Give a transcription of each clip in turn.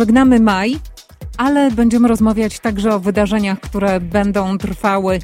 Żegnamy maj, ale będziemy rozmawiać także o wydarzeniach, które będą trwały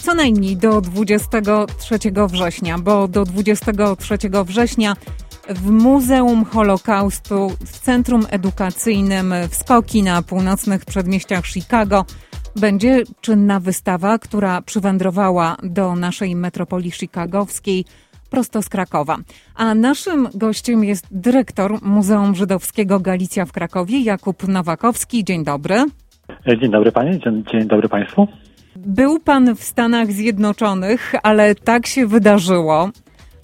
co najmniej do 23 września, bo do 23 września w Muzeum Holokaustu w Centrum Edukacyjnym w Skoki na północnych przedmieściach Chicago będzie czynna wystawa, która przywędrowała do naszej metropolii chicagowskiej prosto z Krakowa. A naszym gościem jest dyrektor Muzeum Żydowskiego Galicja w Krakowie, Jakub Nowakowski. Dzień dobry. Dzień dobry panie, dzień, dzień dobry państwu. Był pan w Stanach Zjednoczonych, ale tak się wydarzyło,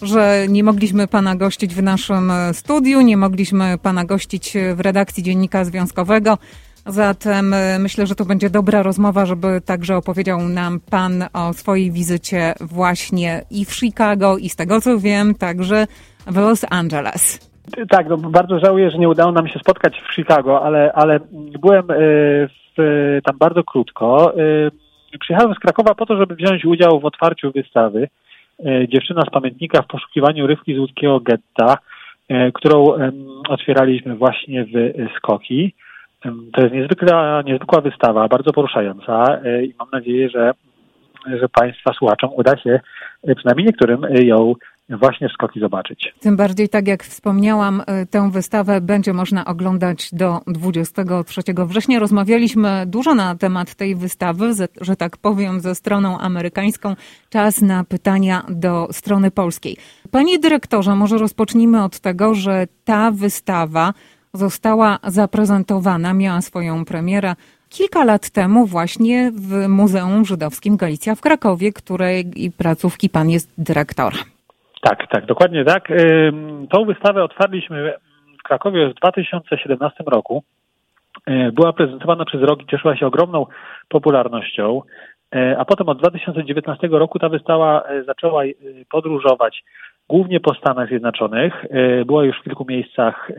że nie mogliśmy pana gościć w naszym studiu, nie mogliśmy pana gościć w redakcji Dziennika Związkowego. Zatem e, myślę, że to będzie dobra rozmowa, żeby także opowiedział nam Pan o swojej wizycie właśnie i w Chicago, i z tego co wiem, także w Los Angeles. Tak, no bardzo żałuję, że nie udało nam się spotkać w Chicago, ale, ale byłem e, w, tam bardzo krótko. E, przyjechałem z Krakowa po to, żeby wziąć udział w otwarciu wystawy Dziewczyna z pamiętnika w poszukiwaniu rybki z łódzkiego getta, którą otwieraliśmy właśnie w Skoki. To jest niezwykła, niezwykła wystawa, bardzo poruszająca e, i mam nadzieję, że, że Państwa słuchaczom uda się e, przynajmniej niektórym e, ją właśnie Skoki zobaczyć. Tym bardziej, tak jak wspomniałam, tę wystawę będzie można oglądać do 23 września. Rozmawialiśmy dużo na temat tej wystawy, że tak powiem, ze stroną amerykańską. Czas na pytania do strony polskiej. Panie dyrektorze, może rozpocznijmy od tego, że ta wystawa została zaprezentowana, miała swoją premierę kilka lat temu właśnie w Muzeum Żydowskim Galicja w Krakowie, której placówki pan jest dyrektorem. Tak, tak, dokładnie tak. Tą wystawę otwarliśmy w Krakowie w 2017 roku. E, była prezentowana przez rok i cieszyła się ogromną popularnością. E, a potem od 2019 roku ta wystawa e, zaczęła podróżować głównie po Stanach Zjednoczonych. Była już w kilku miejscach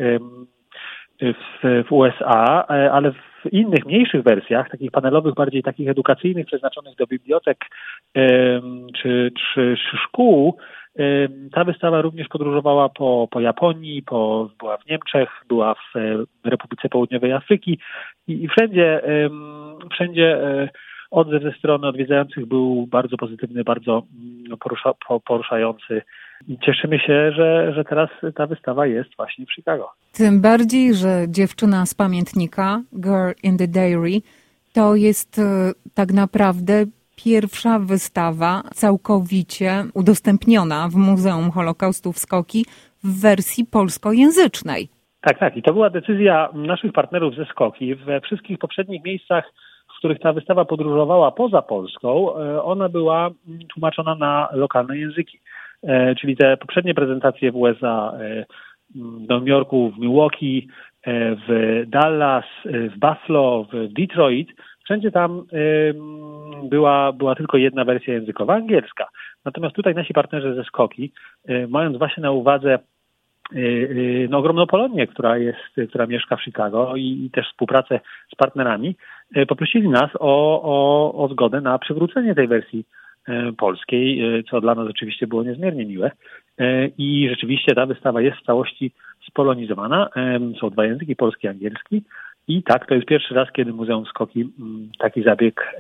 w, w USA, e, ale w innych, mniejszych wersjach, takich panelowych, bardziej takich edukacyjnych, przeznaczonych do bibliotek czy, czy, czy szkół, ta wystawa również podróżowała po, po Japonii, po, była w Niemczech, była w Republice Południowej Afryki i, i wszędzie, wszędzie e, odzew ze strony odwiedzających był bardzo pozytywny, bardzo mm, porusza, poruszający. Cieszymy się, że, że teraz ta wystawa jest właśnie w Chicago. Tym bardziej, że dziewczyna z pamiętnika, Girl in the Dairy, to jest e, tak naprawdę pierwsza wystawa całkowicie udostępniona w Muzeum Holokaustu w Skoki w wersji polskojęzycznej. Tak, tak. I to była decyzja naszych partnerów ze Skoki. We wszystkich poprzednich miejscach w których ta wystawa podróżowała poza Polską, e, ona była tłumaczona na lokalne języki. E, czyli te poprzednie prezentacje w USA, e, w Nowym Jorku, w Milwaukee, w Dallas, w Buffalo, w Detroit, wszędzie tam była, była tylko jedna wersja językowa, angielska. Natomiast tutaj nasi partnerzy ze Skoki, mając właśnie na uwadze no, ogromną Polonię, która jest, która mieszka w Chicago i, i też współpracę z partnerami, E, poprosili nas o, o, o zgodę na przywrócenie tej wersji polskiej, co dla nas oczywiście było niezmiernie miłe. I rzeczywiście ta wystawa jest w całości spolonizowana. Są dwa języki, polski i angielski. I tak, to jest pierwszy raz, kiedy Muzeum Skoki taki zabieg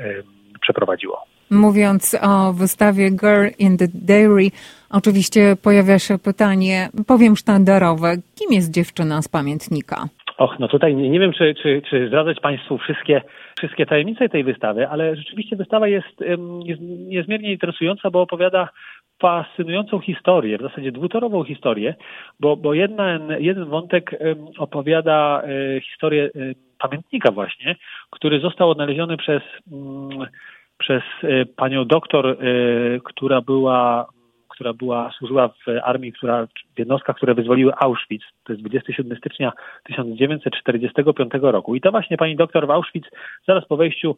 przeprowadziło. Mówiąc o wystawie Girl in the Dairy, oczywiście pojawia się pytanie, powiem sztandarowe, kim jest dziewczyna z pamiętnika? Och, no tutaj nie, wiem, czy, czy, czy zdradzać Państwu wszystkie, wszystkie tajemnice tej wystawy, ale rzeczywiście wystawa jest, jest niezmiernie interesująca, bo opowiada fascynującą historię, w zasadzie dwutorową historię, bo, bo jeden, jeden wątek opowiada e, historię pamiętnika właśnie, który został odnaleziony przez, mm, przez e, panią doktor, e, która była która była, służyła w armii, która, w jednostkach, które wyzwoliły Auschwitz. To jest 27 stycznia 1945 roku. I to właśnie pani doktor w Auschwitz, zaraz po wejściu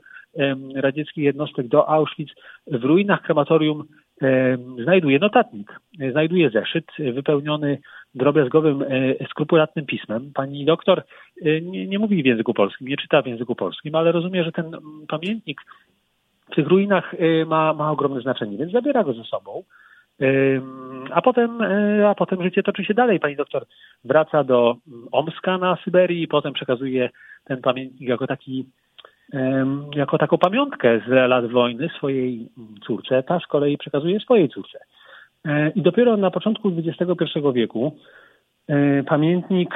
radzieckich jednostek do Auschwitz, w ruinach krematorium znajduje notatnik, znajduje zeszyt wypełniony drobiazgowym, e, skrupulatnym pismem. Pani doktor nie, nie mówi w języku polskim, nie czyta w języku polskim, ale rozumie, że ten pamiętnik w tych ruinach e, ma, ma ogromne znaczenie, więc zabiera go ze sobą A potem, a potem życie toczy się dalej. Pani doktor wraca do Omska na Syberii i potem przekazuje ten pamiętnik jako taki jako taką pamiątkę z lat wojny swojej córce, ta z kolei przekazuje swojej córce. E, I dopiero na początku XXI wieku pamiętnik,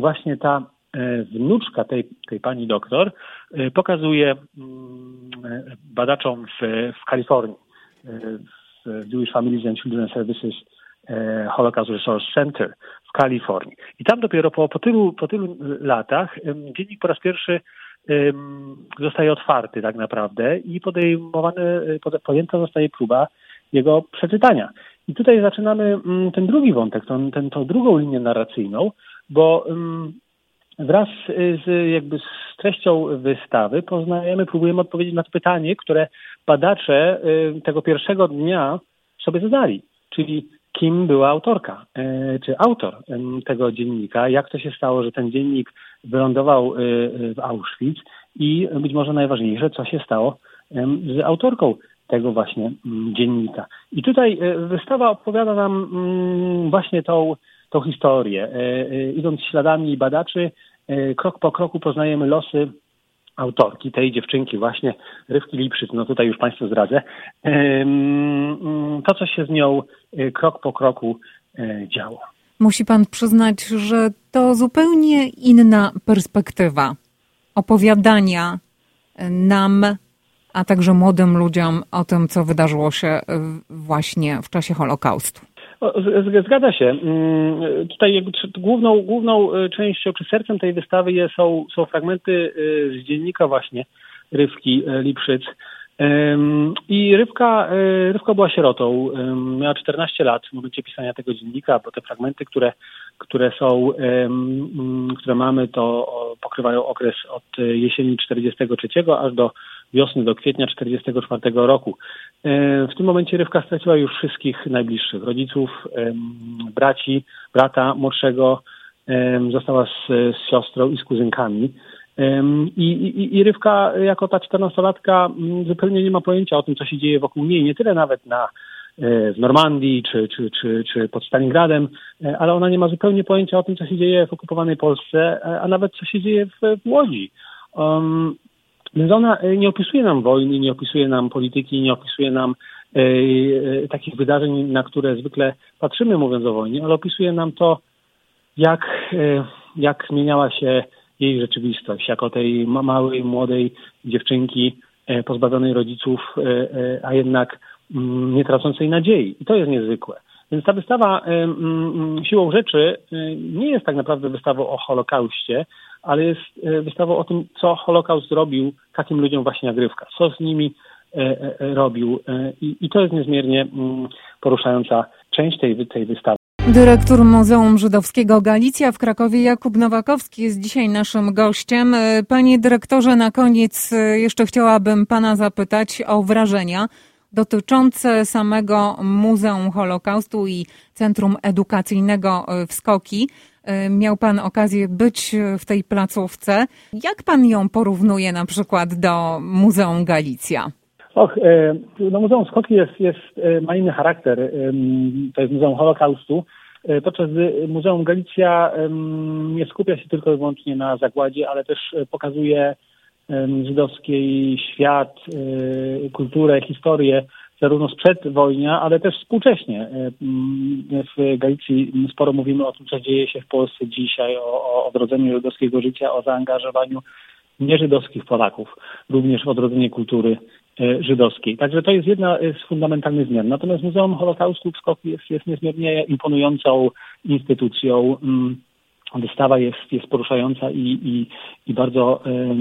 właśnie ta wnuczka tej, tej pani doktor, pokazuje mm, badaczom w, w Kalifornii, w Jewish Families and Children Services Holocaust Resource Center w Kalifornii. I tam dopiero po, po, tylu, po tylu latach dziennik po raz pierwszy zostaje otwarty tak naprawdę i podejmowany, podjęta zostaje próba jego przeczytania. I tutaj zaczynamy mm, ten drugi wątek, tą, ten, tą drugą linię narracyjną, bo wraz z jakby z treścią wystawy poznajemy, próbujemy odpowiedzieć na to pytanie, które badacze tego pierwszego dnia sobie zadali, czyli kim była autorka, e, czy autor tego dziennika, jak to się stało, że ten dziennik wylądował w Auschwitz i być może najważniejsze, co się stało z autorką tego właśnie mm, dziennika. I tutaj wystawa opowiada nam mm, właśnie tą, tą historię. Idąc śladami badaczy, krok po kroku poznajemy losy autorki, tej dziewczynki właśnie, Rywki Lipszyc, no tutaj już Państwu zdradzę, to co się z nią e, krok po kroku e, działo. Musi Pan przyznać, że to zupełnie inna perspektywa opowiadania nam, a także młodym ludziom o tym, co wydarzyło się właśnie w czasie Holokaustu. Zgadza się. Mm, tutaj główną, główną e, częścią, czy sercem tej wystawy są, są fragmenty e, z dziennika właśnie Rywki e, Lipszyc. I Rywka, Rywka była sierotą, miała 14 lat w momencie pisania tego dziennika, bo te fragmenty, które, które są, mm, które mamy, to pokrywają okres od jesieni 43 aż do wiosny, do kwietnia 44 roku. E, w tym momencie Rywka straciła już wszystkich najbliższych rodziców, braci, brata młodszego, została z, z siostrą i z kuzynkami. I, i, I Rywka jako ta czternastolatka mm, zupełnie nie ma pojęcia o tym, co się dzieje wokół niej, nie tyle nawet na e, w Normandii czy, czy, czy, czy pod Stalingradem, e, ale ona nie ma zupełnie pojęcia o tym, co się dzieje w okupowanej Polsce, a nawet co się dzieje w, w Łodzi. Um, więc ona e, nie opisuje nam wojny, nie opisuje nam polityki, nie opisuje nam e, e, takich wydarzeń, na które zwykle patrzymy mówiąc o wojnie, ale opisuje nam to, jak, e, jak zmieniała się jej rzeczywistość, jako tej małej, młodej dziewczynki e, pozbawionej rodziców, e, a jednak mm, nie tracącej nadziei. I to jest niezwykłe. Więc ta wystawa mm, siłą rzeczy nie jest tak naprawdę wystawą o Holokauście, ale jest e, wystawą o tym, co Holokaust zrobił takim ludziom właśnie jak Rywka, co z nimi robił. I, i to jest niezmiernie mm, poruszająca część tej, tej wystawy. Dyrektor Muzeum Żydowskiego Galicja w Krakowie Jakub Nowakowski jest dzisiaj naszym gościem. Panie dyrektorze, na koniec jeszcze chciałabym pana zapytać o wrażenia dotyczące samego Muzeum Holokaustu i Centrum Edukacyjnego w Skoki. E, miał Pan okazję być w tej placówce. Jak Pan ją porównuje na przykład do Muzeum Galicja? Och, e, no Muzeum Skoki jest, jest, e, ma inny charakter. To jest Muzeum Holokaustu, podczas gdy Muzeum Galicja nie skupia się tylko i wyłącznie na zagładzie, ale też pokazuje żydowski świat, kulturę, historię zarówno sprzedwojnia, ale też współcześnie. E, w Galicji sporo mówimy o tym, co dzieje się w Polsce dzisiaj, o, o odrodzeniu żydowskiego życia, o zaangażowaniu nieżydowskich Polaków, również w odrodzenie kultury e, żydowskiej. Także to jest jedna z fundamentalnych zmian. Natomiast Muzeum Holokaustu w Skopie jest, jest niezmiernie imponującą instytucją. Mm, wystawa jest, jest poruszająca i, i, i bardzo E, e,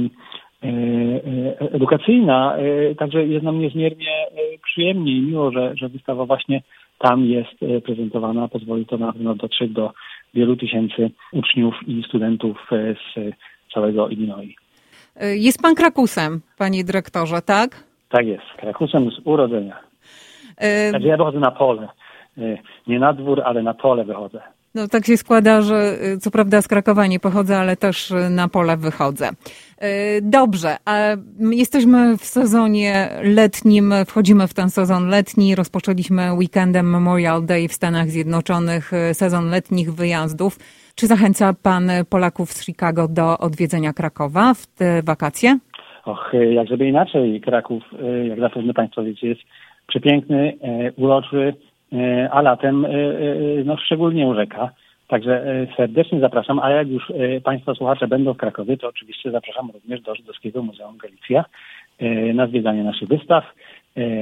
edukacyjna, e, także jest nam niezmiernie przyjemnie i miło, że, że wystawa właśnie tam jest prezentowana. Pozwoli to na pewno dotrzeć do wielu tysięcy uczniów i studentów z całego Illinois. Jest pan Krakusem, panie dyrektorze, tak? Tak jest, Krakusem z urodzenia. Także ja wychodzę na pole. Nie na dwór, ale na pole wychodzę. No tak się składa, że y, co prawda z Krakowa nie pochodzę, ale też y, na pole wychodzę. Y, dobrze, jesteśmy w sezonie letnim, wchodzimy w ten sezon letni, rozpoczęliśmy weekendem Memorial Day w Stanach Zjednoczonych, sezon letnich wyjazdów. Czy zachęca pan Polaków z Chicago do odwiedzenia Krakowa w te wakacje? Och, jak żeby inaczej, Kraków, jak zapewne Państwo wiecie, jest przepiękny, uroczy, a latem e, e, no, szczególnie urzeka. Także serdecznie zapraszam, a jak już Państwa słuchacze będą w Krakowie, to oczywiście zapraszam również do Żydowskiego Muzeum Galicja na zwiedzanie naszych wystaw,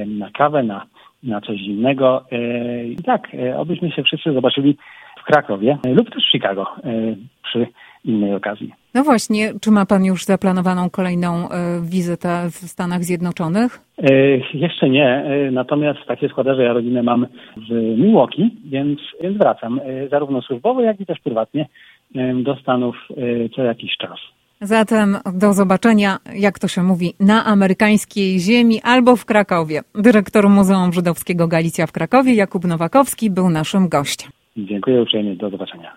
na kawę, na, na coś innego. I tak, obyśmy się wszyscy zobaczyli w Krakowie lub też w Chicago przy innej okazji. No właśnie, czy ma Pan już zaplanowaną kolejną e, wizytę w Stanach Zjednoczonych? E, jeszcze nie, e, natomiast tak się składa, że ja rodzinę mam w Milwaukee, więc, więc wracam zarówno służbowo, jak i też prywatnie do Stanów co jakiś czas. Zatem do zobaczenia, jak to się mówi, na amerykańskiej ziemi albo w Krakowie. Dyrektor Muzeum Żydowskiego Galicja w Krakowie, Jakub Nowakowski, był naszym gościem. Dziękuję uprzejmie, do zobaczenia.